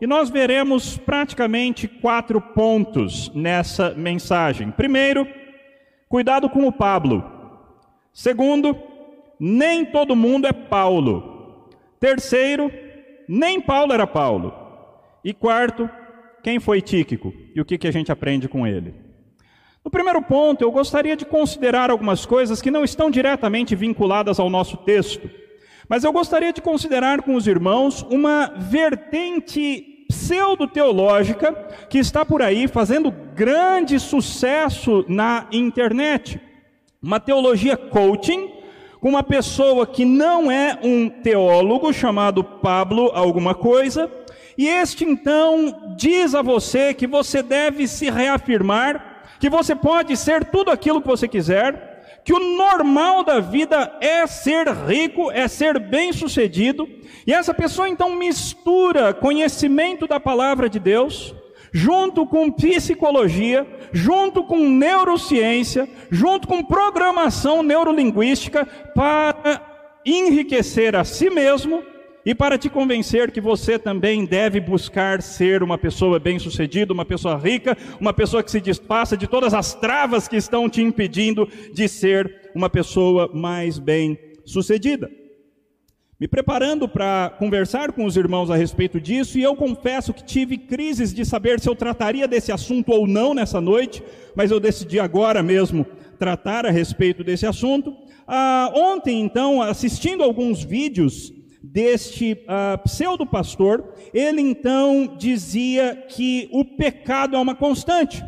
e nós veremos praticamente quatro pontos nessa mensagem. Primeiro, cuidado com o Pablo. Segundo, nem todo mundo é Paulo. Terceiro, nem Paulo era Paulo. E quarto, quem foi Tíquico e o que, que a gente aprende com ele. No primeiro ponto, eu gostaria de considerar algumas coisas que não estão diretamente vinculadas ao nosso texto, mas eu gostaria de considerar com os irmãos uma vertente pseudo-teológica que está por aí fazendo grande sucesso na internet. Uma teologia coaching, com uma pessoa que não é um teólogo, chamado Pablo alguma coisa, e este então diz a você que você deve se reafirmar, que você pode ser tudo aquilo que você quiser, que o normal da vida é ser rico, é ser bem-sucedido, e essa pessoa então mistura conhecimento da palavra de Deus, junto com psicologia, junto com neurociência, junto com programação neurolinguística, para enriquecer a si mesmo e para te convencer que você também deve buscar ser uma pessoa bem-sucedida, uma pessoa rica, uma pessoa que se despaça de todas as travas que estão te impedindo de ser uma pessoa mais bem-sucedida. Me preparando para conversar com os irmãos a respeito disso, e eu confesso que tive crises de saber se eu trataria desse assunto ou não nessa noite, mas eu decidi agora mesmo tratar a respeito desse assunto. Ah, ontem, então, assistindo alguns vídeos deste uh, pseudo-pastor, ele então dizia que o pecado é uma constante.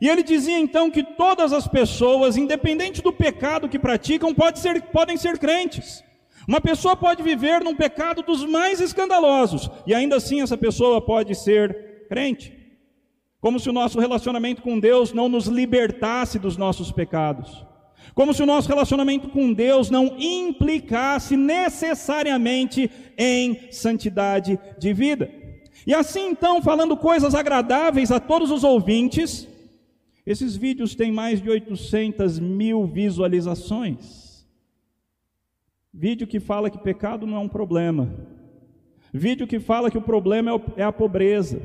E ele dizia então que todas as pessoas, independente do pecado que praticam, pode ser, podem ser crentes. Uma pessoa pode viver num pecado dos mais escandalosos, e ainda assim essa pessoa pode ser crente. Como se o nosso relacionamento com Deus não nos libertasse dos nossos pecados. Como se o nosso relacionamento com Deus não implicasse necessariamente em santidade de vida. E assim então, falando coisas agradáveis a todos os ouvintes, esses vídeos têm mais de 800 mil visualizações. Vídeo que fala que pecado não é um problema. Vídeo que fala que o problema é, é a pobreza.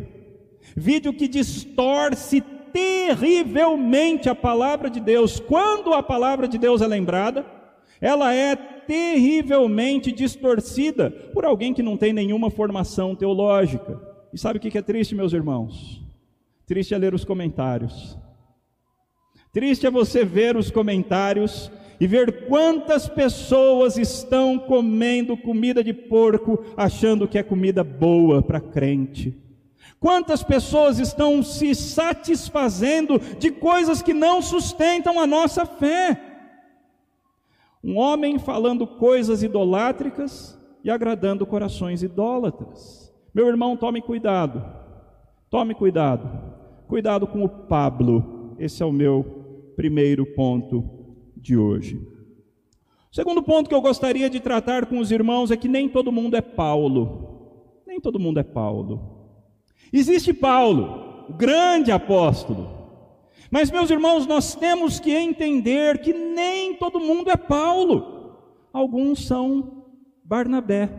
Vídeo que distorce terrivelmente a palavra de Deus. Quando a palavra de Deus é lembrada, ela é terrivelmente distorcida por alguém que não tem nenhuma formação teológica. E sabe o que é triste, meus irmãos? Triste é ler os comentários. Triste é você ver os comentários e ver quantas pessoas estão comendo comida de porco, achando que é comida boa para crente. Quantas pessoas estão se satisfazendo de coisas que não sustentam a nossa fé? Um homem falando coisas idolátricas e agradando corações idólatras. Meu irmão, tome cuidado. Tome cuidado. Cuidado com o Pablo. Esse é o meu primeiro ponto de hoje. O segundo ponto que eu gostaria de tratar com os irmãos é que nem todo mundo é Paulo. Nem todo mundo é Paulo. Existe Paulo, o grande apóstolo. Mas, meus irmãos, nós temos que entender que nem todo mundo é Paulo. Alguns são Barnabé,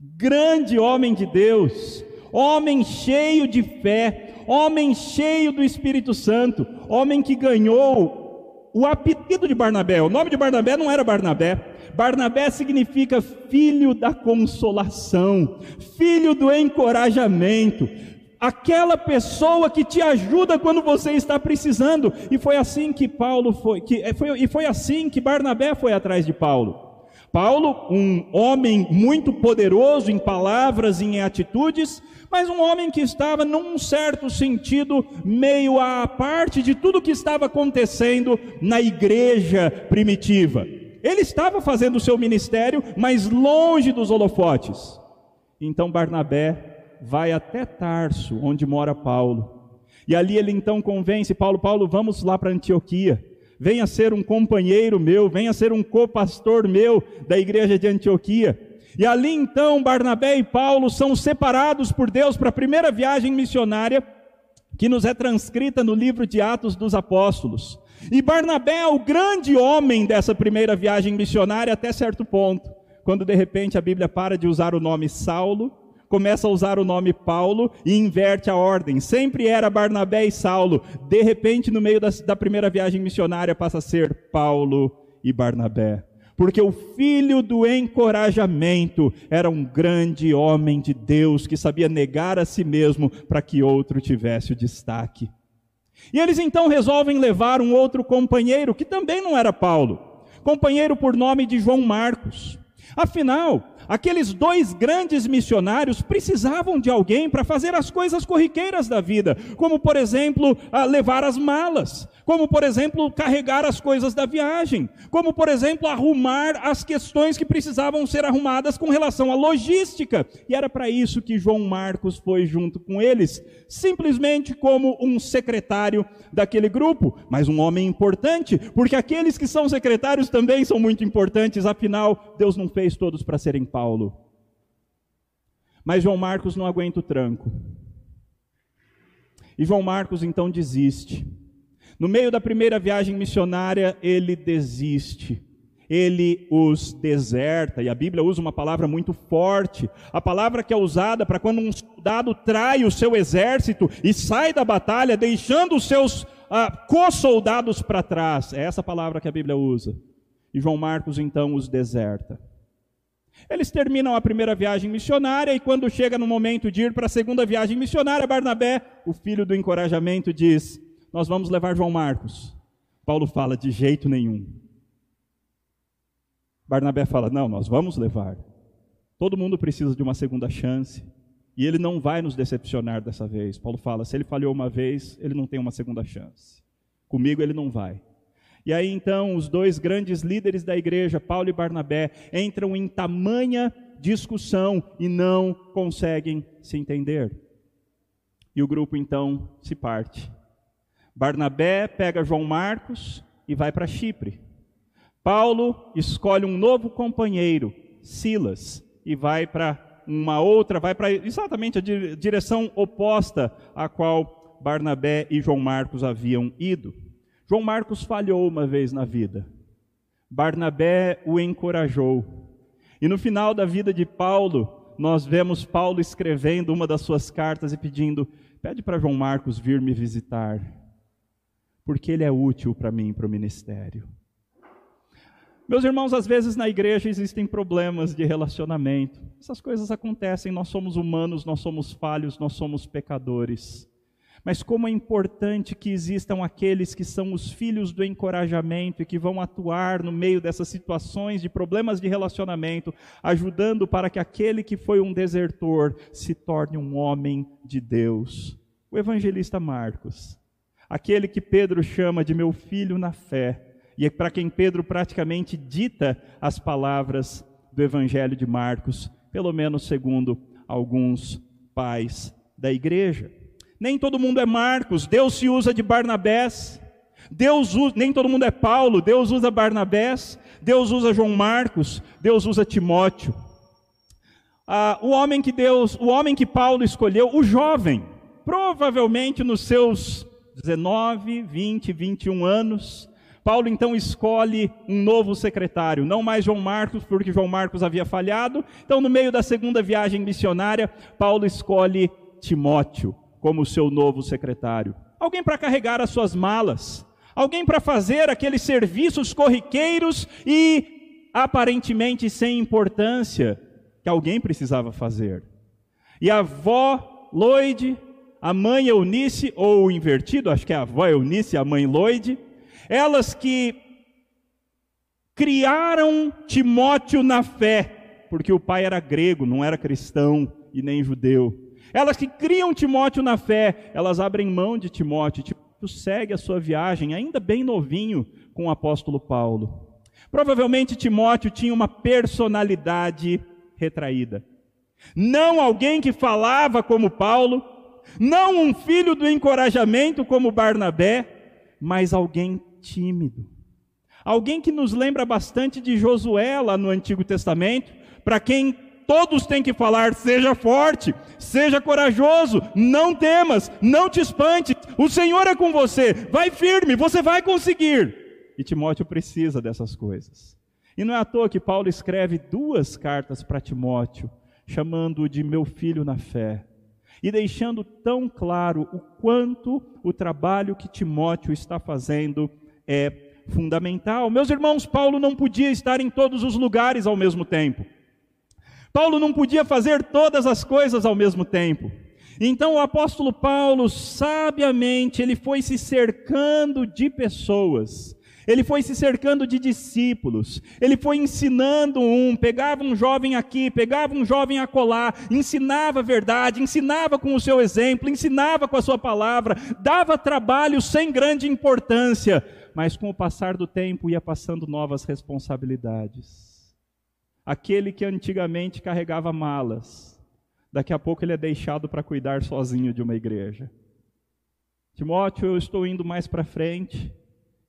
grande homem de Deus, homem cheio de fé, homem cheio do Espírito Santo, homem que ganhou o apelido de Barnabé. O nome de Barnabé não era Barnabé. Barnabé significa filho da consolação, filho do encorajamento, aquela pessoa que te ajuda quando você está precisando. E foi assim que Paulo foi, que é, foi, e foi assim que Barnabé foi atrás de Paulo. Paulo, um homem muito poderoso em palavras e em atitudes, mas um homem que estava, num certo sentido, meio à parte de tudo que estava acontecendo na igreja primitiva. Ele estava fazendo o seu ministério, mas longe dos holofotes. Então Barnabé vai até Tarso, onde mora Paulo. E ali ele então convence Paulo: Paulo, vamos lá para Antioquia. Venha ser um companheiro meu, venha ser um co-pastor meu da igreja de Antioquia. E ali então Barnabé e Paulo são separados por Deus para a primeira viagem missionária que nos é transcrita no livro de Atos dos Apóstolos. E Barnabé é o grande homem dessa primeira viagem missionária até certo ponto, quando de repente a Bíblia para de usar o nome Saulo, começa a usar o nome Paulo e inverte a ordem. Sempre era Barnabé e Saulo. De repente, no meio da, da primeira viagem missionária, passa a ser Paulo e Barnabé. Porque o filho do encorajamento era um grande homem de Deus que sabia negar a si mesmo para que outro tivesse o destaque. E eles então resolvem levar um outro companheiro, que também não era Paulo, companheiro por nome de João Marcos. Afinal, aqueles dois grandes missionários precisavam de alguém para fazer as coisas corriqueiras da vida, como por exemplo, levar as malas, como por exemplo, carregar as coisas da viagem, como por exemplo, arrumar as questões que precisavam ser arrumadas com relação à logística. E era para isso que João Marcos foi junto com eles, simplesmente como um secretário daquele grupo, mas um homem importante, porque aqueles que são secretários também são muito importantes, afinal, Deus não fez todos para serem Paulo. Mas João Marcos não aguenta o tranco. E João Marcos então desiste. No meio da primeira viagem missionária, ele desiste. Ele os deserta, e a Bíblia usa uma palavra muito forte, a palavra que é usada para quando um soldado trai o seu exército e sai da batalha, deixando os seus ah, co-soldados para trás. É essa palavra que a Bíblia usa. E João Marcos então os deserta. Eles terminam a primeira viagem missionária e quando chega no momento de ir para a segunda viagem missionária, Barnabé, o filho do encorajamento, diz: Nós vamos levar João Marcos. Paulo fala: De jeito nenhum. Barnabé fala: Não, nós vamos levar. Todo mundo precisa de uma segunda chance. E ele não vai nos decepcionar dessa vez. Paulo fala: se ele falhou uma vez, ele não tem uma segunda chance. Comigo ele não vai. E aí então os dois grandes líderes da igreja, Paulo e Barnabé, entram em tamanha discussão e não conseguem se entender. E o grupo então se parte. Barnabé pega João Marcos e vai para Chipre. Paulo escolhe um novo companheiro, Silas, e vai para uma outra, vai para exatamente a direção oposta à qual Barnabé e João Marcos haviam ido. João Marcos falhou uma vez na vida. Barnabé o encorajou. E no final da vida de Paulo, nós vemos Paulo escrevendo uma das suas cartas e pedindo: pede para João Marcos vir me visitar, porque ele é útil para mim, para o ministério. Meus irmãos, às vezes na igreja existem problemas de relacionamento. Essas coisas acontecem, nós somos humanos, nós somos falhos, nós somos pecadores. Mas como é importante que existam aqueles que são os filhos do encorajamento e que vão atuar no meio dessas situações de problemas de relacionamento, ajudando para que aquele que foi um desertor se torne um homem de Deus. O evangelista Marcos, aquele que Pedro chama de meu filho na fé, e é para quem Pedro praticamente dita as palavras do evangelho de Marcos, pelo menos segundo alguns pais da igreja. Nem todo mundo é Marcos, Deus se usa de Barnabés. Deus usa, nem todo mundo é Paulo, Deus usa Barnabés, Deus usa João Marcos, Deus usa Timóteo. Ah, o homem que Deus, o homem que Paulo escolheu, o jovem, provavelmente nos seus 19, 20, 21 anos, Paulo então escolhe um novo secretário, não mais João Marcos, porque João Marcos havia falhado. Então, no meio da segunda viagem missionária, Paulo escolhe Timóteo como seu novo secretário. Alguém para carregar as suas malas, alguém para fazer aqueles serviços corriqueiros e aparentemente sem importância que alguém precisava fazer. E a avó Lloyd, a mãe Eunice, ou invertido, acho que é a avó Eunice a mãe Lloyd, elas que criaram Timóteo na fé, porque o pai era grego, não era cristão e nem judeu. Elas que criam Timóteo na fé, elas abrem mão de Timóteo. Timóteo segue a sua viagem, ainda bem novinho, com o apóstolo Paulo. Provavelmente Timóteo tinha uma personalidade retraída. Não alguém que falava como Paulo, não um filho do encorajamento como Barnabé, mas alguém tímido. Alguém que nos lembra bastante de Josué lá no Antigo Testamento, para quem todos têm que falar: seja forte, seja corajoso, não temas, não te espantes, o Senhor é com você, vai firme, você vai conseguir. E Timóteo precisa dessas coisas. E não é à toa que Paulo escreve duas cartas para Timóteo, chamando-o de meu filho na fé e deixando tão claro o quanto o trabalho que Timóteo está fazendo é fundamental. Meus irmãos, Paulo não podia estar em todos os lugares ao mesmo tempo. Paulo não podia fazer todas as coisas ao mesmo tempo. Então o apóstolo Paulo, sabiamente, ele foi se cercando de pessoas ele foi se cercando de discípulos, ele foi ensinando um, pegava um jovem aqui, pegava um jovem acolá, ensinava a verdade, ensinava com o seu exemplo, ensinava com a sua palavra, dava trabalho sem grande importância, mas com o passar do tempo ia passando novas responsabilidades. Aquele que antigamente carregava malas, daqui a pouco ele é deixado para cuidar sozinho de uma igreja. Timóteo, eu estou indo mais para frente,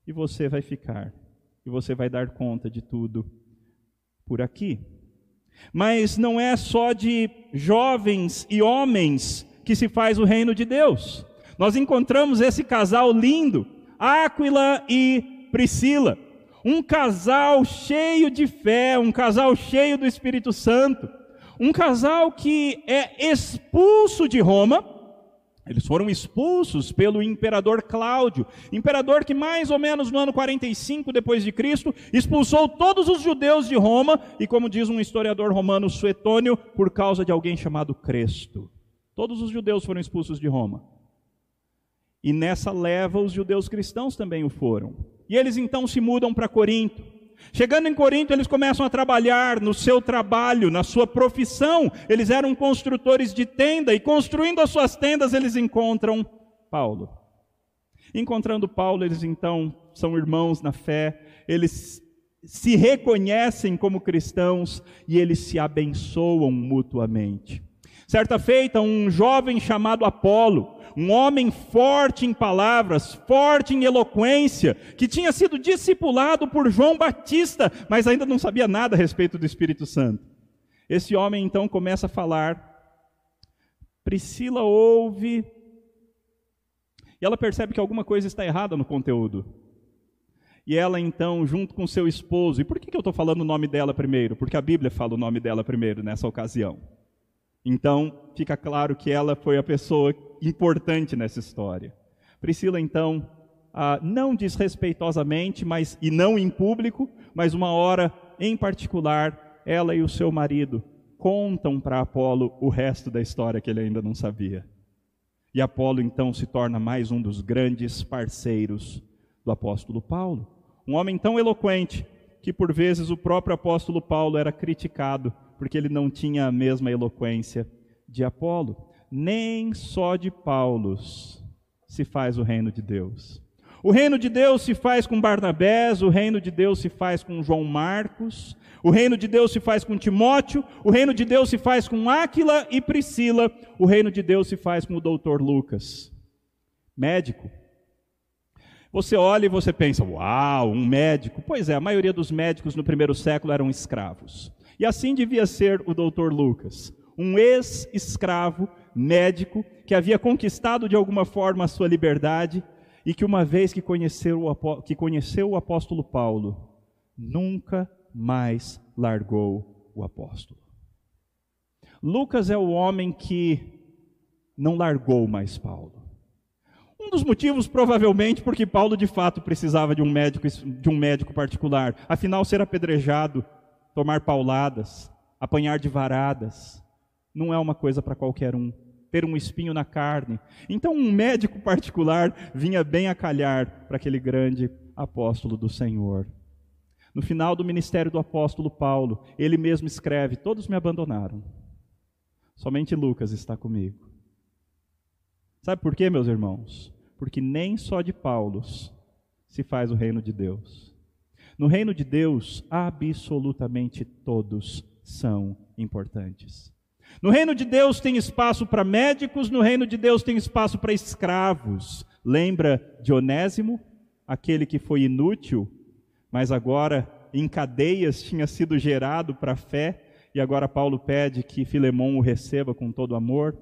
e você vai ficar. E você vai dar conta de tudo por aqui. Mas não é só de jovens e homens que se faz o reino de Deus. Nós encontramos esse casal lindo, Áquila e Priscila. Um casal cheio de fé, um casal cheio do Espírito Santo. Um casal que é expulso de Roma eles foram expulsos pelo imperador Cláudio, imperador que mais ou menos no ano 45 depois de Cristo expulsou todos os judeus de Roma e como diz um historiador romano Suetônio, por causa de alguém chamado Cresto. Todos os judeus foram expulsos de Roma. E nessa leva os judeus cristãos também o foram. E eles então se mudam para Corinto. Chegando em Corinto, eles começam a trabalhar no seu trabalho, na sua profissão. Eles eram construtores de tenda e construindo as suas tendas, eles encontram Paulo. Encontrando Paulo, eles então são irmãos na fé, eles se reconhecem como cristãos e eles se abençoam mutuamente. Certa feita, um jovem chamado Apolo, um homem forte em palavras, forte em eloquência, que tinha sido discipulado por João Batista, mas ainda não sabia nada a respeito do Espírito Santo. Esse homem então começa a falar. Priscila ouve e ela percebe que alguma coisa está errada no conteúdo. E ela então, junto com seu esposo, e por que eu estou falando o nome dela primeiro? Porque a Bíblia fala o nome dela primeiro nessa ocasião. Então, fica claro que ela foi a pessoa importante nessa história. Priscila, então, ah, não desrespeitosamente, mas e não em público, mas uma hora em particular, ela e o seu marido contam para Apolo o resto da história que ele ainda não sabia. E Apolo então se torna mais um dos grandes parceiros do apóstolo Paulo. Um homem tão eloquente que por vezes o próprio apóstolo Paulo era criticado porque ele não tinha a mesma eloquência de Apolo. Nem só de Paulos se faz o reino de Deus. O reino de Deus se faz com Barnabés, o reino de Deus se faz com João Marcos, o reino de Deus se faz com Timóteo, o reino de Deus se faz com Áquila e Priscila, o reino de Deus se faz com o doutor Lucas. Médico. Você olha e você pensa, uau, um médico. Pois é, a maioria dos médicos no primeiro século eram escravos. E assim devia ser o doutor Lucas, um ex-escravo médico que havia conquistado de alguma forma a sua liberdade e que uma vez que conheceu o, que conheceu o apóstolo Paulo, nunca mais largou o apóstolo. Lucas é o homem que não largou mais Paulo. Um dos motivos, provavelmente, porque Paulo de fato precisava de um médico, de um médico particular. Afinal, ser apedrejado tomar pauladas, apanhar de varadas, não é uma coisa para qualquer um. Ter um espinho na carne. Então, um médico particular vinha bem a calhar para aquele grande apóstolo do Senhor. No final do ministério do apóstolo Paulo, ele mesmo escreve: Todos me abandonaram, somente Lucas está comigo. Sabe por quê, meus irmãos? Porque nem só de Paulos se faz o reino de Deus. No reino de Deus, absolutamente todos são importantes. No reino de Deus tem espaço para médicos, no reino de Deus tem espaço para escravos. Lembra de Onésimo, aquele que foi inútil, mas agora em cadeias tinha sido gerado para a fé, e agora Paulo pede que Filemão o receba com todo amor.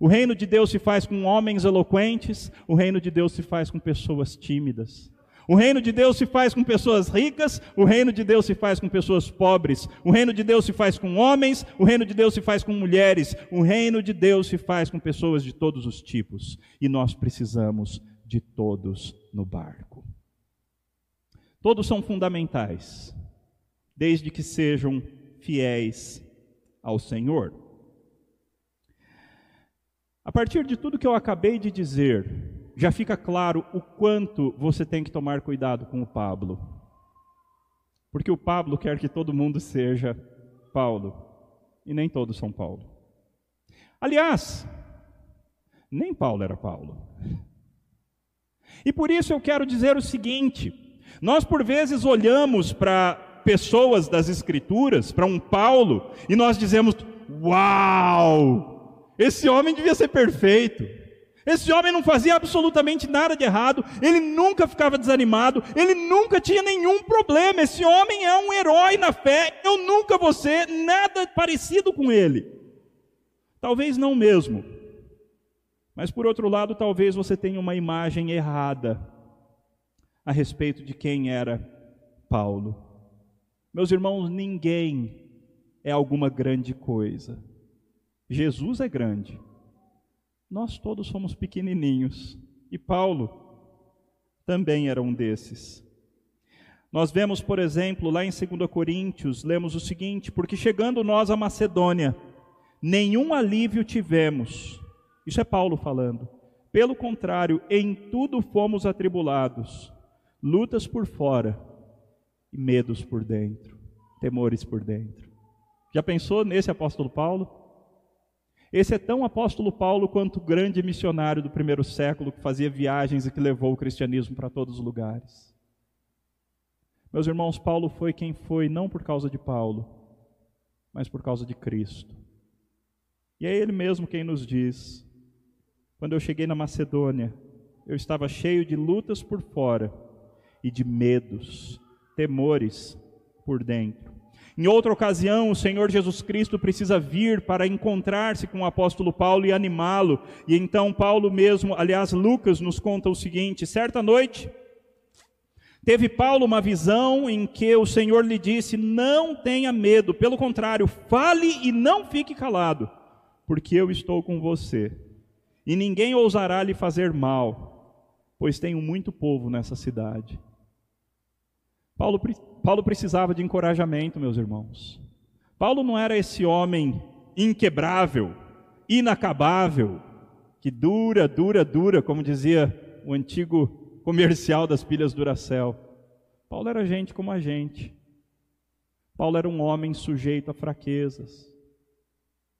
O reino de Deus se faz com homens eloquentes, o reino de Deus se faz com pessoas tímidas. O reino de Deus se faz com pessoas ricas, o reino de Deus se faz com pessoas pobres, o reino de Deus se faz com homens, o reino de Deus se faz com mulheres, o reino de Deus se faz com pessoas de todos os tipos, e nós precisamos de todos no barco. Todos são fundamentais, desde que sejam fiéis ao Senhor. A partir de tudo que eu acabei de dizer, já fica claro o quanto você tem que tomar cuidado com o Pablo. Porque o Pablo quer que todo mundo seja Paulo, e nem todos são Paulo. Aliás, nem Paulo era Paulo. E por isso eu quero dizer o seguinte: nós por vezes olhamos para pessoas das Escrituras, para um Paulo, e nós dizemos: Uau! Esse homem devia ser perfeito. Esse homem não fazia absolutamente nada de errado, ele nunca ficava desanimado, ele nunca tinha nenhum problema. Esse homem é um herói na fé, eu nunca vou ser nada parecido com ele. Talvez não mesmo. Mas por outro lado, talvez você tenha uma imagem errada a respeito de quem era Paulo. Meus irmãos, ninguém é alguma grande coisa. Jesus é grande. Nós todos somos pequenininhos e Paulo também era um desses. Nós vemos, por exemplo, lá em 2 Coríntios, lemos o seguinte: Porque chegando nós a Macedônia, nenhum alívio tivemos. Isso é Paulo falando. Pelo contrário, em tudo fomos atribulados, lutas por fora e medos por dentro, temores por dentro. Já pensou nesse apóstolo Paulo? Esse é tão apóstolo Paulo quanto grande missionário do primeiro século que fazia viagens e que levou o cristianismo para todos os lugares. Meus irmãos, Paulo foi quem foi não por causa de Paulo, mas por causa de Cristo. E é ele mesmo quem nos diz: quando eu cheguei na Macedônia, eu estava cheio de lutas por fora e de medos, temores por dentro. Em outra ocasião, o Senhor Jesus Cristo precisa vir para encontrar-se com o apóstolo Paulo e animá-lo. E então Paulo mesmo, aliás, Lucas nos conta o seguinte: certa noite, teve Paulo uma visão em que o Senhor lhe disse: Não tenha medo, pelo contrário, fale e não fique calado, porque eu estou com você. E ninguém ousará lhe fazer mal, pois tenho muito povo nessa cidade. Paulo, Paulo precisava de encorajamento, meus irmãos. Paulo não era esse homem inquebrável, inacabável, que dura, dura, dura, como dizia o antigo comercial das pilhas Duracell. Paulo era gente como a gente. Paulo era um homem sujeito a fraquezas.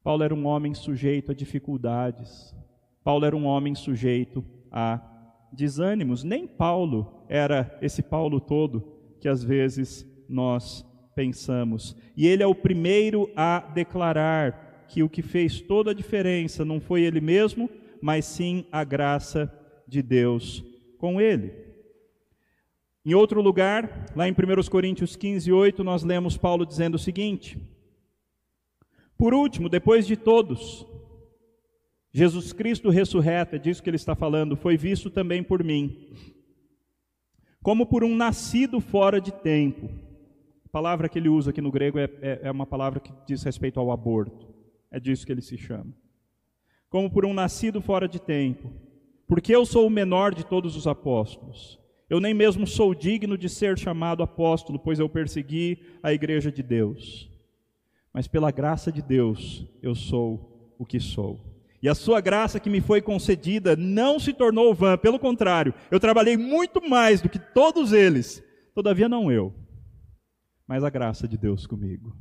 Paulo era um homem sujeito a dificuldades. Paulo era um homem sujeito a desânimos. Nem Paulo era esse Paulo todo que às vezes nós pensamos. E ele é o primeiro a declarar que o que fez toda a diferença não foi ele mesmo, mas sim a graça de Deus com ele. Em outro lugar, lá em 1 Coríntios 15, 8, nós lemos Paulo dizendo o seguinte: Por último, depois de todos, Jesus Cristo ressurreto, é disso que ele está falando, foi visto também por mim como por um nascido fora de tempo. A palavra que ele usa aqui no grego é, é, é uma palavra que diz respeito ao aborto. É disso que ele se chama. Como por um nascido fora de tempo. Porque eu sou o menor de todos os apóstolos. Eu nem mesmo sou digno de ser chamado apóstolo, pois eu persegui a igreja de Deus. Mas pela graça de Deus, eu sou o que sou. E a sua graça que me foi concedida não se tornou vã, pelo contrário, eu trabalhei muito mais do que todos eles. Todavia, não eu, mas a graça de Deus comigo.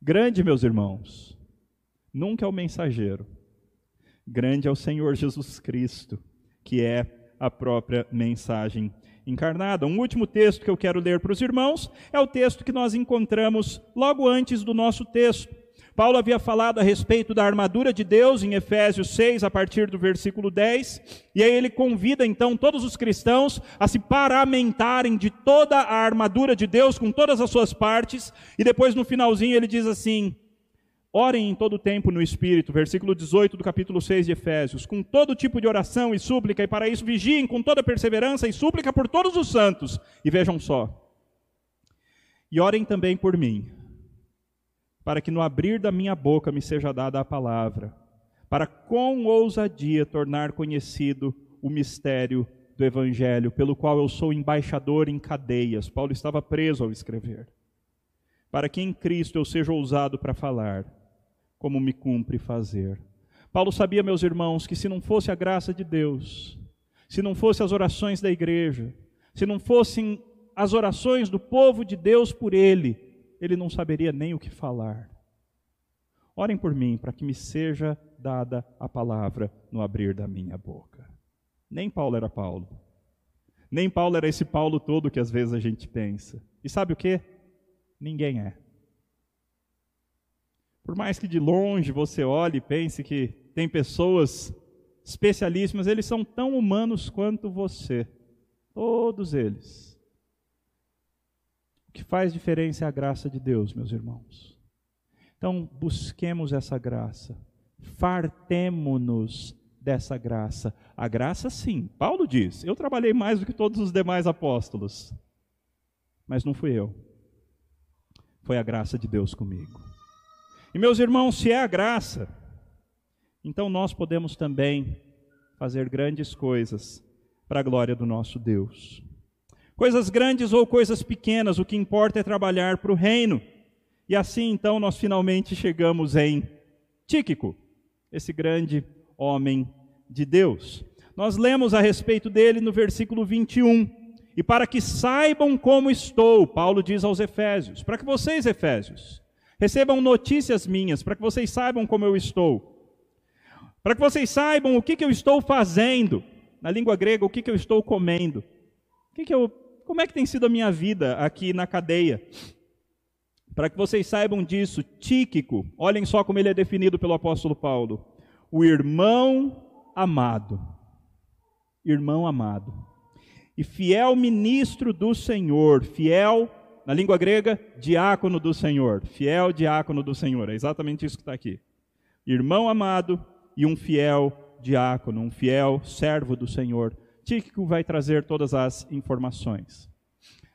Grande, meus irmãos, nunca é o mensageiro, grande é o Senhor Jesus Cristo, que é a própria mensagem encarnada. Um último texto que eu quero ler para os irmãos é o texto que nós encontramos logo antes do nosso texto. Paulo havia falado a respeito da armadura de Deus em Efésios 6, a partir do versículo 10, e aí ele convida então todos os cristãos a se paramentarem de toda a armadura de Deus, com todas as suas partes, e depois no finalzinho ele diz assim: Orem em todo tempo no Espírito, versículo 18 do capítulo 6 de Efésios, com todo tipo de oração e súplica, e para isso vigiem com toda perseverança e súplica por todos os santos. E vejam só. E orem também por mim, para que no abrir da minha boca me seja dada a palavra, para com ousadia tornar conhecido o mistério do Evangelho, pelo qual eu sou embaixador em cadeias. Paulo estava preso ao escrever. Para que em Cristo eu seja ousado para falar como me cumpre fazer. Paulo sabia, meus irmãos, que se não fosse a graça de Deus, se não fossem as orações da igreja, se não fossem as orações do povo de Deus por ele, ele não saberia nem o que falar. Orem por mim, para que me seja dada a palavra no abrir da minha boca. Nem Paulo era Paulo. Nem Paulo era esse Paulo todo que às vezes a gente pensa. E sabe o que? Ninguém é. Por mais que de longe você olhe e pense que tem pessoas especialíssimas, eles são tão humanos quanto você. Todos eles. Que faz diferença é a graça de Deus, meus irmãos. Então, busquemos essa graça. Fartemo-nos dessa graça. A graça, sim. Paulo diz: Eu trabalhei mais do que todos os demais apóstolos. Mas não fui eu. Foi a graça de Deus comigo. E meus irmãos, se é a graça, então nós podemos também fazer grandes coisas para a glória do nosso Deus. Coisas grandes ou coisas pequenas, o que importa é trabalhar para o reino. E assim então nós finalmente chegamos em Tíquico, esse grande homem de Deus. Nós lemos a respeito dele no versículo 21. E para que saibam como estou, Paulo diz aos Efésios, para que vocês, Efésios, Recebam notícias minhas, para que vocês saibam como eu estou. Para que vocês saibam o que, que eu estou fazendo. Na língua grega, o que, que eu estou comendo. O que que eu, como é que tem sido a minha vida aqui na cadeia? Para que vocês saibam disso, Tíquico, olhem só como ele é definido pelo apóstolo Paulo: o irmão amado. Irmão amado. E fiel ministro do Senhor, fiel na língua grega, diácono do Senhor, fiel diácono do Senhor, é exatamente isso que está aqui. Irmão amado e um fiel diácono, um fiel servo do Senhor. Tíquico vai trazer todas as informações.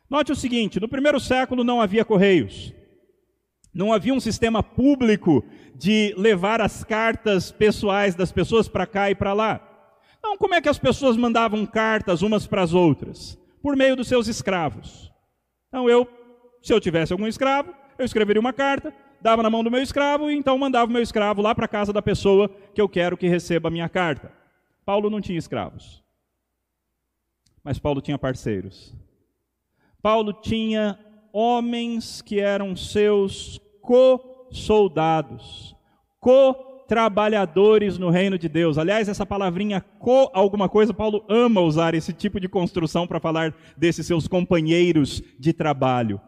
Note o seguinte: no primeiro século não havia correios, não havia um sistema público de levar as cartas pessoais das pessoas para cá e para lá. Então, como é que as pessoas mandavam cartas umas para as outras? Por meio dos seus escravos. Então, eu se eu tivesse algum escravo, eu escreveria uma carta, dava na mão do meu escravo e então mandava o meu escravo lá para a casa da pessoa que eu quero que receba a minha carta. Paulo não tinha escravos. Mas Paulo tinha parceiros. Paulo tinha homens que eram seus co-soldados, co-trabalhadores no reino de Deus. Aliás, essa palavrinha co alguma coisa, Paulo ama usar esse tipo de construção para falar desses seus companheiros de trabalho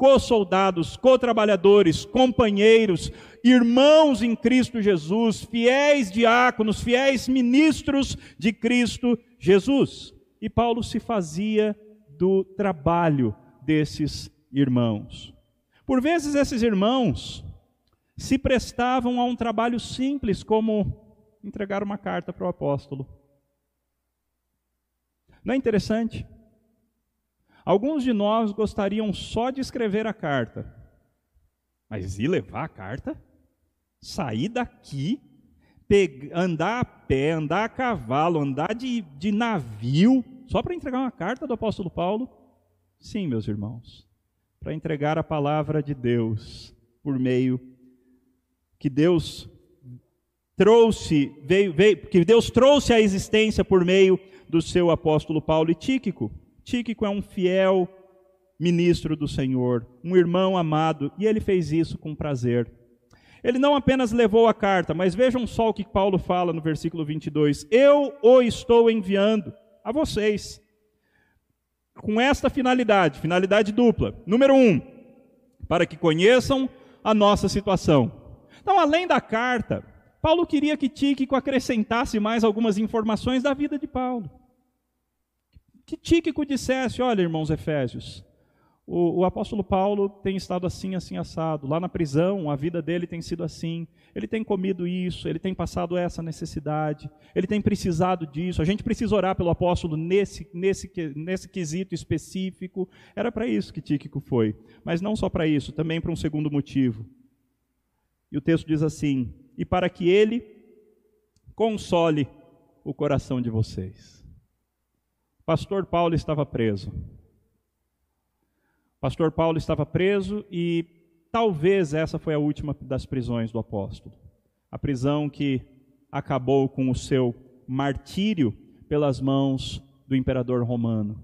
co-soldados, co-trabalhadores, companheiros, irmãos em Cristo Jesus, fiéis diáconos, fiéis ministros de Cristo Jesus. E Paulo se fazia do trabalho desses irmãos. Por vezes esses irmãos se prestavam a um trabalho simples, como entregar uma carta para o apóstolo. Não é interessante? Alguns de nós gostariam só de escrever a carta, mas ir levar a carta? Sair daqui, pegar, andar a pé, andar a cavalo, andar de, de navio, só para entregar uma carta do apóstolo Paulo? Sim, meus irmãos, para entregar a palavra de Deus por meio que Deus trouxe, veio, veio, que Deus trouxe à existência por meio do seu apóstolo Paulo e Tíquico. Tíquico é um fiel ministro do Senhor, um irmão amado, e ele fez isso com prazer. Ele não apenas levou a carta, mas vejam só o que Paulo fala no versículo 22. Eu o estou enviando a vocês, com esta finalidade, finalidade dupla. Número um, para que conheçam a nossa situação. Então, além da carta, Paulo queria que Tíquico acrescentasse mais algumas informações da vida de Paulo que Tíquico dissesse: Olha, irmãos Efésios, o, o, apóstolo Paulo tem estado assim, assim, assado. Lá na prisão, a vida dele tem sido assim. Ele tem comido isso, ele tem passado essa necessidade, ele tem precisado disso. A gente precisa orar pelo apóstolo nesse, nesse, nesse quesito específico. Era para isso que Tíquico foi. Mas não só para isso, também para um segundo motivo. E o texto diz assim: e para que ele console o coração de vocês. Pastor Paulo estava preso. Pastor Paulo estava preso e talvez essa foi a última das prisões do apóstolo. A prisão que acabou com o seu martírio pelas mãos do imperador romano.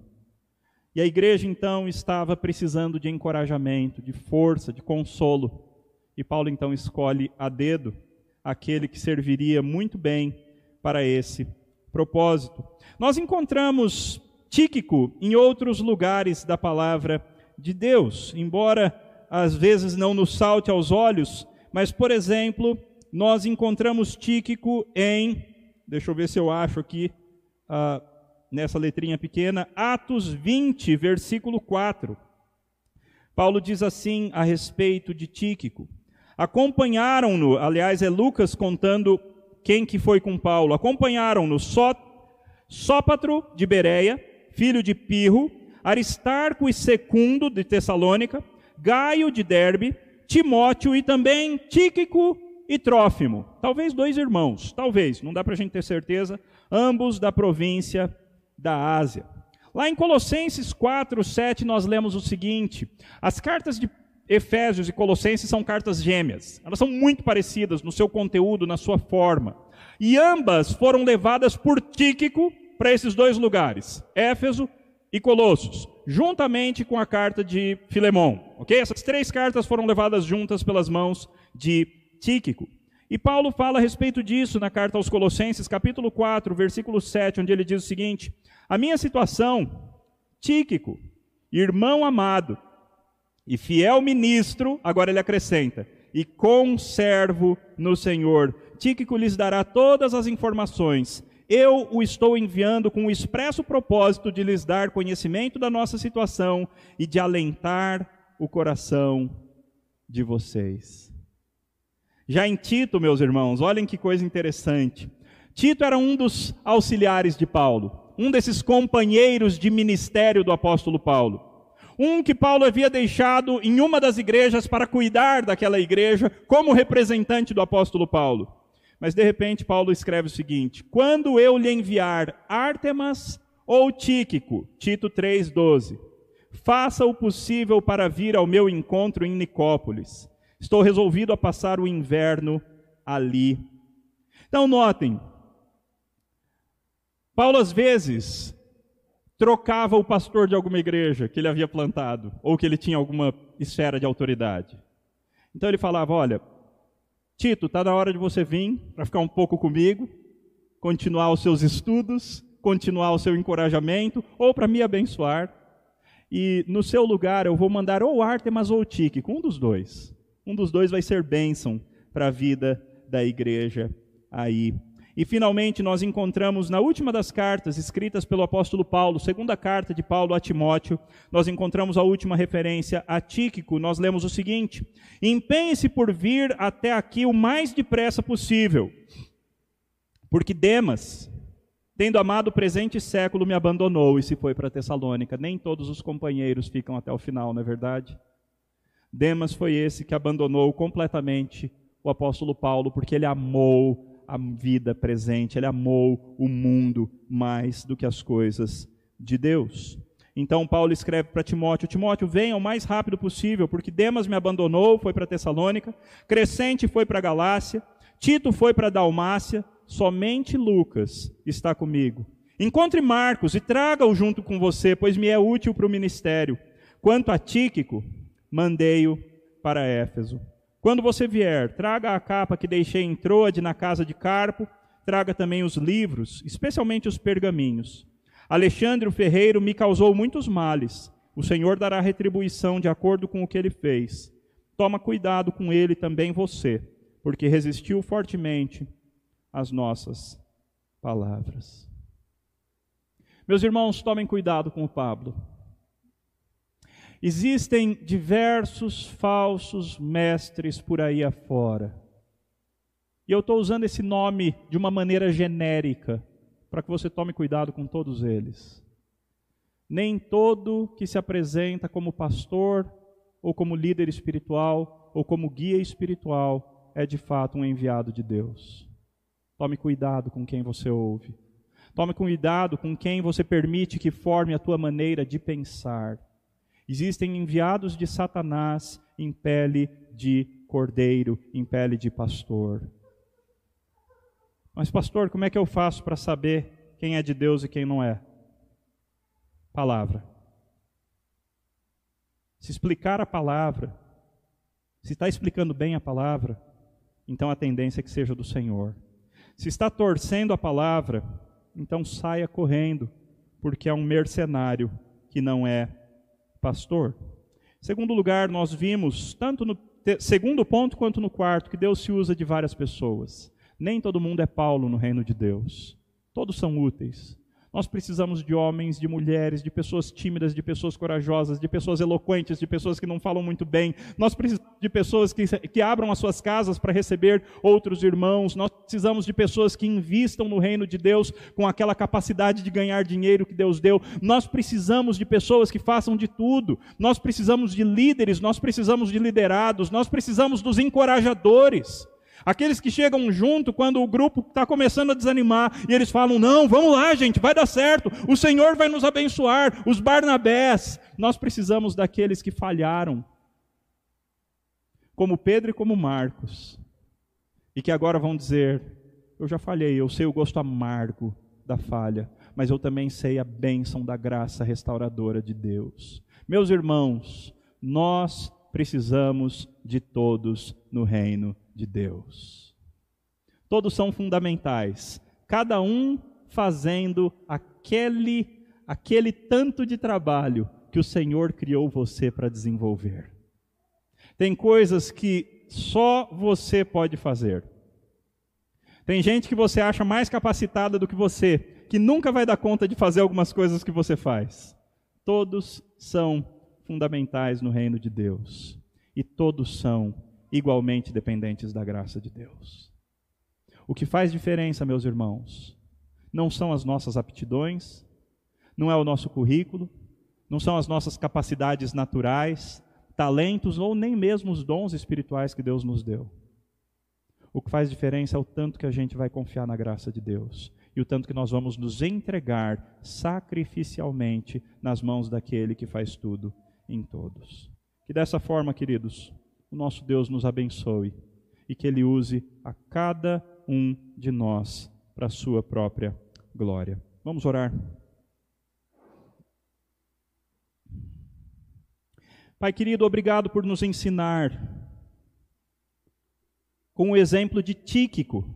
E a igreja então estava precisando de encorajamento, de força, de consolo. E Paulo então escolhe a dedo aquele que serviria muito bem para esse propósito. Nós encontramos Tíquico em outros lugares da palavra de Deus, embora às vezes não nos salte aos olhos, mas, por exemplo, nós encontramos Tíquico em, deixa eu ver se eu acho aqui, uh, nessa letrinha pequena, Atos 20, versículo 4. Paulo diz assim a respeito de Tíquico: Acompanharam-no, aliás, é Lucas contando quem que foi com Paulo. Acompanharam-no Só, Sópatro de Bereia, filho de Pirro, Aristarco e Secundo de Tessalônica, Gaio de Derbe, Timóteo e também Tíquico e Trófimo. Talvez dois irmãos, talvez, não dá para a gente ter certeza, ambos da província da Ásia. Lá em Colossenses 4, 7, nós lemos o seguinte: as cartas de Efésios e Colossenses são cartas gêmeas. Elas são muito parecidas no seu conteúdo, na sua forma. E ambas foram levadas por Tíquico para esses dois lugares, Éfeso e Colossos, juntamente com a carta de Filemão. Ok? Essas três cartas foram levadas juntas pelas mãos de Tíquico. E Paulo fala a respeito disso na carta aos Colossenses, capítulo 4, versículo 7, onde ele diz o seguinte: A minha situação, Tíquico, irmão amado e fiel ministro, agora ele acrescenta, e conservo no Senhor. Tíquico lhes dará todas as informações eu o estou enviando com o expresso propósito de lhes dar conhecimento da nossa situação e de alentar o coração de vocês. Já em Tito, meus irmãos, olhem que coisa interessante. Tito era um dos auxiliares de Paulo, um desses companheiros de ministério do apóstolo Paulo. Um que Paulo havia deixado em uma das igrejas para cuidar daquela igreja como representante do apóstolo Paulo. Mas de repente Paulo escreve o seguinte: Quando eu lhe enviar Artemas ou Tíquico, Tito 3:12, faça o possível para vir ao meu encontro em Nicópolis. Estou resolvido a passar o inverno ali. Então notem, Paulo às vezes trocava o pastor de alguma igreja que ele havia plantado ou que ele tinha alguma esfera de autoridade. Então ele falava: Olha, Tito, está na hora de você vir para ficar um pouco comigo, continuar os seus estudos, continuar o seu encorajamento, ou para me abençoar. E no seu lugar eu vou mandar ou Artemas ou Tíquico, um dos dois. Um dos dois vai ser bênção para a vida da igreja aí e finalmente nós encontramos na última das cartas escritas pelo apóstolo Paulo, segunda carta de Paulo a Timóteo, nós encontramos a última referência a Tíquico. Nós lemos o seguinte: Empenhe-se por vir até aqui o mais depressa possível, porque Demas, tendo amado o presente século, me abandonou e se foi para Tessalônica. Nem todos os companheiros ficam até o final, não é verdade? Demas foi esse que abandonou completamente o apóstolo Paulo, porque ele amou a vida presente, ele amou o mundo mais do que as coisas de Deus. Então Paulo escreve para Timóteo: Timóteo, venha o mais rápido possível, porque Demas me abandonou, foi para Tessalônica, Crescente foi para Galácia, Tito foi para Dalmácia, somente Lucas está comigo. Encontre Marcos e traga-o junto com você, pois me é útil para o ministério. Quanto a Tíquico, mandei-o para Éfeso. Quando você vier, traga a capa que deixei em Troade na casa de Carpo, traga também os livros, especialmente os pergaminhos. Alexandre o ferreiro me causou muitos males. O Senhor dará retribuição de acordo com o que ele fez. Toma cuidado com ele também você, porque resistiu fortemente às nossas palavras. Meus irmãos, tomem cuidado com o Pablo. Existem diversos falsos mestres por aí afora. E eu estou usando esse nome de uma maneira genérica, para que você tome cuidado com todos eles. Nem todo que se apresenta como pastor, ou como líder espiritual, ou como guia espiritual, é de fato um enviado de Deus. Tome cuidado com quem você ouve. Tome cuidado com quem você permite que forme a tua maneira de pensar. Existem enviados de Satanás em pele de cordeiro, em pele de pastor. Mas, pastor, como é que eu faço para saber quem é de Deus e quem não é? Palavra. Se explicar a palavra, se está explicando bem a palavra, então a tendência é que seja do Senhor. Se está torcendo a palavra, então saia correndo, porque é um mercenário que não é pastor. Segundo lugar, nós vimos, tanto no segundo ponto quanto no quarto, que Deus se usa de várias pessoas. Nem todo mundo é Paulo no reino de Deus. Todos são úteis. Nós precisamos de homens, de mulheres, de pessoas tímidas, de pessoas corajosas, de pessoas eloquentes, de pessoas que não falam muito bem. Nós precisamos de pessoas que, que abram as suas casas para receber outros irmãos. Nós precisamos de pessoas que invistam no reino de Deus com aquela capacidade de ganhar dinheiro que Deus deu. Nós precisamos de pessoas que façam de tudo. Nós precisamos de líderes, nós precisamos de liderados, nós precisamos dos encorajadores. Aqueles que chegam junto quando o grupo está começando a desanimar e eles falam: Não, vamos lá, gente, vai dar certo, o Senhor vai nos abençoar. Os Barnabés, nós precisamos daqueles que falharam, como Pedro e como Marcos, e que agora vão dizer: Eu já falhei, eu sei o gosto amargo da falha, mas eu também sei a bênção da graça restauradora de Deus. Meus irmãos, nós precisamos de todos no reino de Deus. Todos são fundamentais, cada um fazendo aquele aquele tanto de trabalho que o Senhor criou você para desenvolver. Tem coisas que só você pode fazer. Tem gente que você acha mais capacitada do que você, que nunca vai dar conta de fazer algumas coisas que você faz. Todos são fundamentais no reino de Deus. E todos são igualmente dependentes da graça de Deus. O que faz diferença, meus irmãos, não são as nossas aptidões, não é o nosso currículo, não são as nossas capacidades naturais, talentos ou nem mesmo os dons espirituais que Deus nos deu. O que faz diferença é o tanto que a gente vai confiar na graça de Deus e o tanto que nós vamos nos entregar sacrificialmente nas mãos daquele que faz tudo em todos. Que dessa forma, queridos, o nosso Deus nos abençoe e que Ele use a cada um de nós para a sua própria glória. Vamos orar. Pai querido, obrigado por nos ensinar com o exemplo de Tíquico.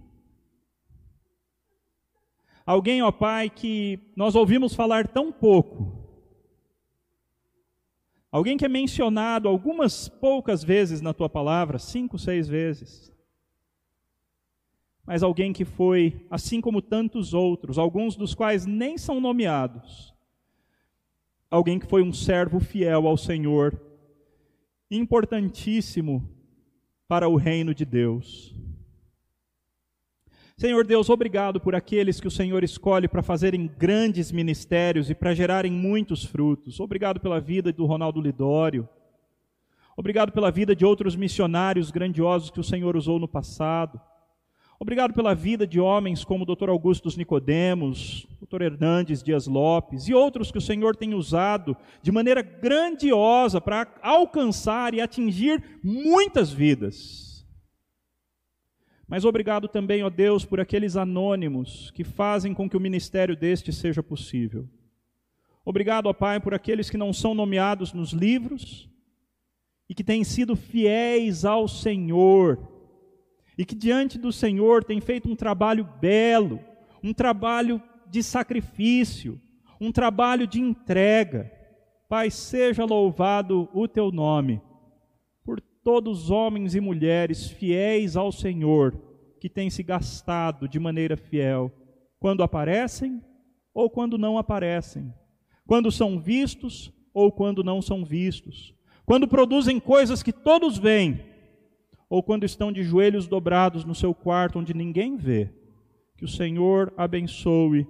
Alguém, ó Pai, que nós ouvimos falar tão pouco, Alguém que é mencionado algumas poucas vezes na tua palavra, cinco, seis vezes. Mas alguém que foi, assim como tantos outros, alguns dos quais nem são nomeados. Alguém que foi um servo fiel ao Senhor, importantíssimo para o reino de Deus. Senhor Deus, obrigado por aqueles que o Senhor escolhe para fazerem grandes ministérios e para gerarem muitos frutos. Obrigado pela vida do Ronaldo Lidório. Obrigado pela vida de outros missionários grandiosos que o Senhor usou no passado. Obrigado pela vida de homens como o Dr. Augustus Nicodemos, Dr. Hernandes Dias Lopes e outros que o Senhor tem usado de maneira grandiosa para alcançar e atingir muitas vidas. Mas obrigado também, ó Deus, por aqueles anônimos que fazem com que o ministério deste seja possível. Obrigado, ó Pai, por aqueles que não são nomeados nos livros e que têm sido fiéis ao Senhor e que diante do Senhor têm feito um trabalho belo, um trabalho de sacrifício, um trabalho de entrega. Pai, seja louvado o teu nome todos os homens e mulheres fiéis ao Senhor, que têm se gastado de maneira fiel, quando aparecem ou quando não aparecem, quando são vistos ou quando não são vistos, quando produzem coisas que todos veem, ou quando estão de joelhos dobrados no seu quarto onde ninguém vê. Que o Senhor abençoe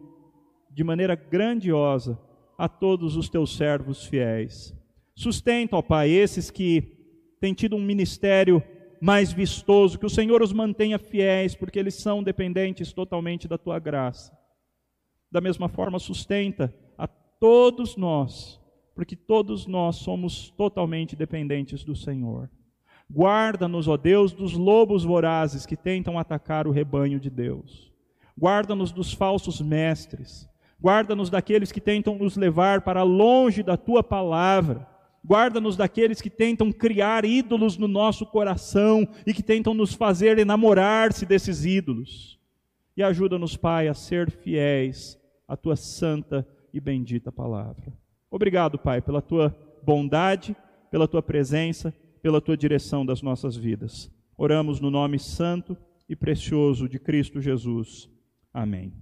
de maneira grandiosa a todos os teus servos fiéis. Sustenta, ó Pai, esses que têm tido um ministério mais vistoso, que o Senhor os mantenha fiéis, porque eles são dependentes totalmente da tua graça. Da mesma forma, sustenta a todos nós, porque todos nós somos totalmente dependentes do Senhor. Guarda-nos, ó Deus, dos lobos vorazes que tentam atacar o rebanho de Deus. Guarda-nos dos falsos mestres. Guarda-nos daqueles que tentam nos levar para longe da tua palavra Guarda-nos daqueles que tentam criar ídolos no nosso coração e que tentam nos fazer enamorar-se desses ídolos. E ajuda-nos, Pai, a ser fiéis à tua santa e bendita palavra. Obrigado, Pai, pela tua bondade, pela tua presença, pela tua direção das nossas vidas. Oramos no nome santo e precioso de Cristo Jesus. Amém.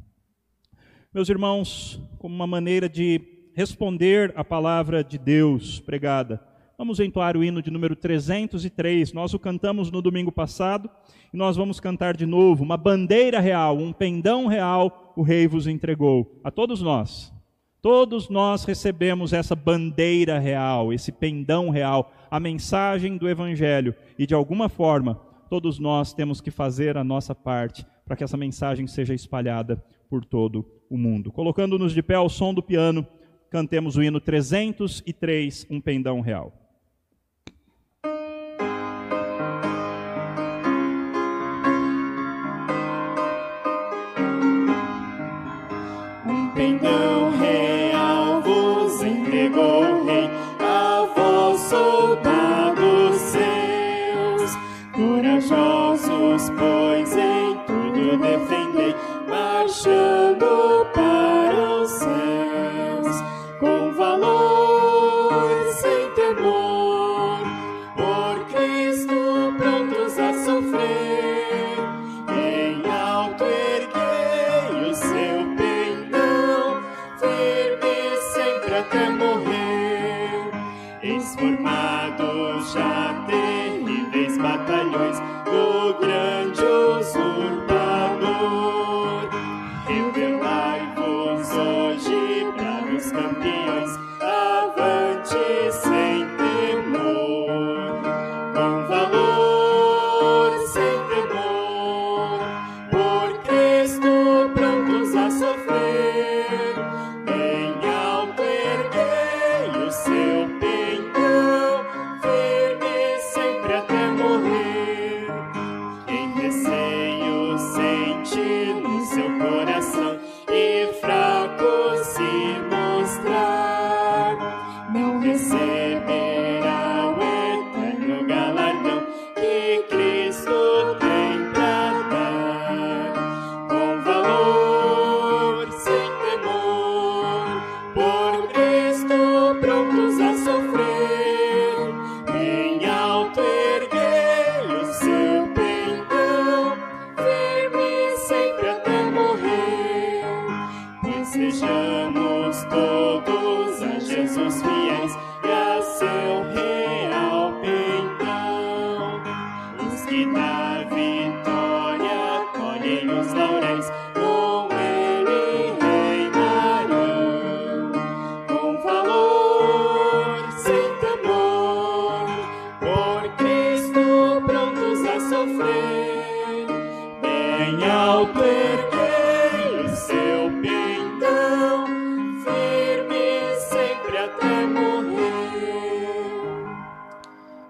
Meus irmãos, como uma maneira de responder a palavra de Deus pregada. Vamos entoar o hino de número 303. Nós o cantamos no domingo passado e nós vamos cantar de novo. Uma bandeira real, um pendão real, o Rei vos entregou. A todos nós. Todos nós recebemos essa bandeira real, esse pendão real, a mensagem do Evangelho. E de alguma forma, todos nós temos que fazer a nossa parte para que essa mensagem seja espalhada por todo o mundo. Colocando-nos de pé ao som do piano cantemos o hino 303, um pendão real.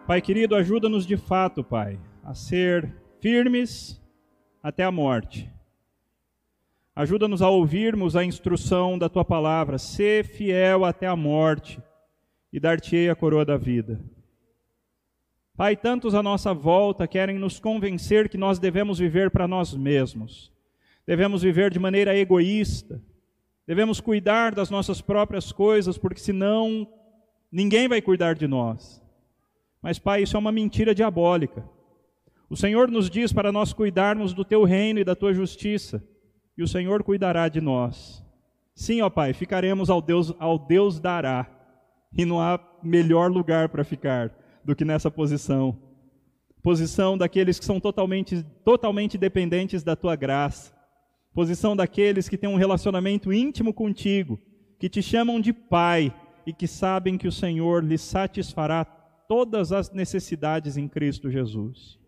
Pai querido, ajuda-nos de fato, Pai, a ser firmes até a morte. Ajuda-nos a ouvirmos a instrução da tua palavra, ser fiel até a morte e dar-te-ei a coroa da vida. Pai, tantos à nossa volta querem nos convencer que nós devemos viver para nós mesmos, devemos viver de maneira egoísta, devemos cuidar das nossas próprias coisas, porque senão ninguém vai cuidar de nós. Mas, Pai, isso é uma mentira diabólica. O Senhor nos diz para nós cuidarmos do teu reino e da tua justiça, e o Senhor cuidará de nós. Sim, ó Pai, ficaremos ao Deus, ao Deus dará. E não há melhor lugar para ficar do que nessa posição. Posição daqueles que são totalmente, totalmente dependentes da tua graça. Posição daqueles que têm um relacionamento íntimo contigo, que te chamam de pai e que sabem que o Senhor lhes satisfará todas as necessidades em Cristo Jesus.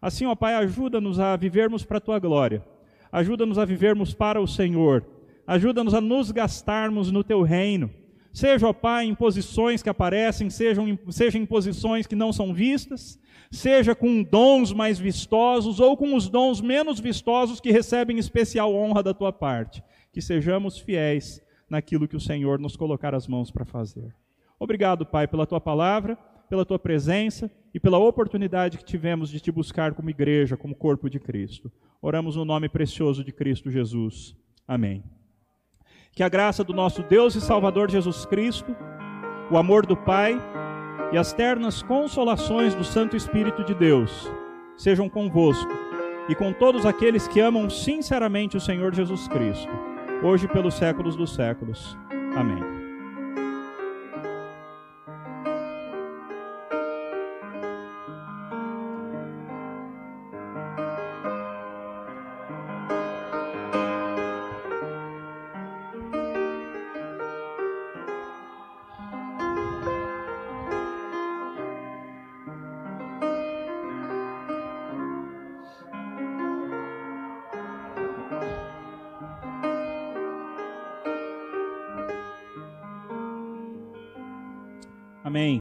Assim, ó Pai, ajuda-nos a vivermos para a tua glória. Ajuda-nos a vivermos para o Senhor. Ajuda-nos a nos gastarmos no teu reino Seja, ó Pai, em posições que aparecem, seja em posições que não são vistas, seja com dons mais vistosos ou com os dons menos vistosos que recebem especial honra da tua parte. Que sejamos fiéis naquilo que o Senhor nos colocar as mãos para fazer. Obrigado, Pai, pela tua palavra, pela tua presença e pela oportunidade que tivemos de te buscar como igreja, como corpo de Cristo. Oramos no nome precioso de Cristo Jesus. Amém. Que a graça do nosso Deus e Salvador Jesus Cristo, o amor do Pai e as ternas consolações do Santo Espírito de Deus sejam convosco e com todos aqueles que amam sinceramente o Senhor Jesus Cristo, hoje pelos séculos dos séculos. Amém.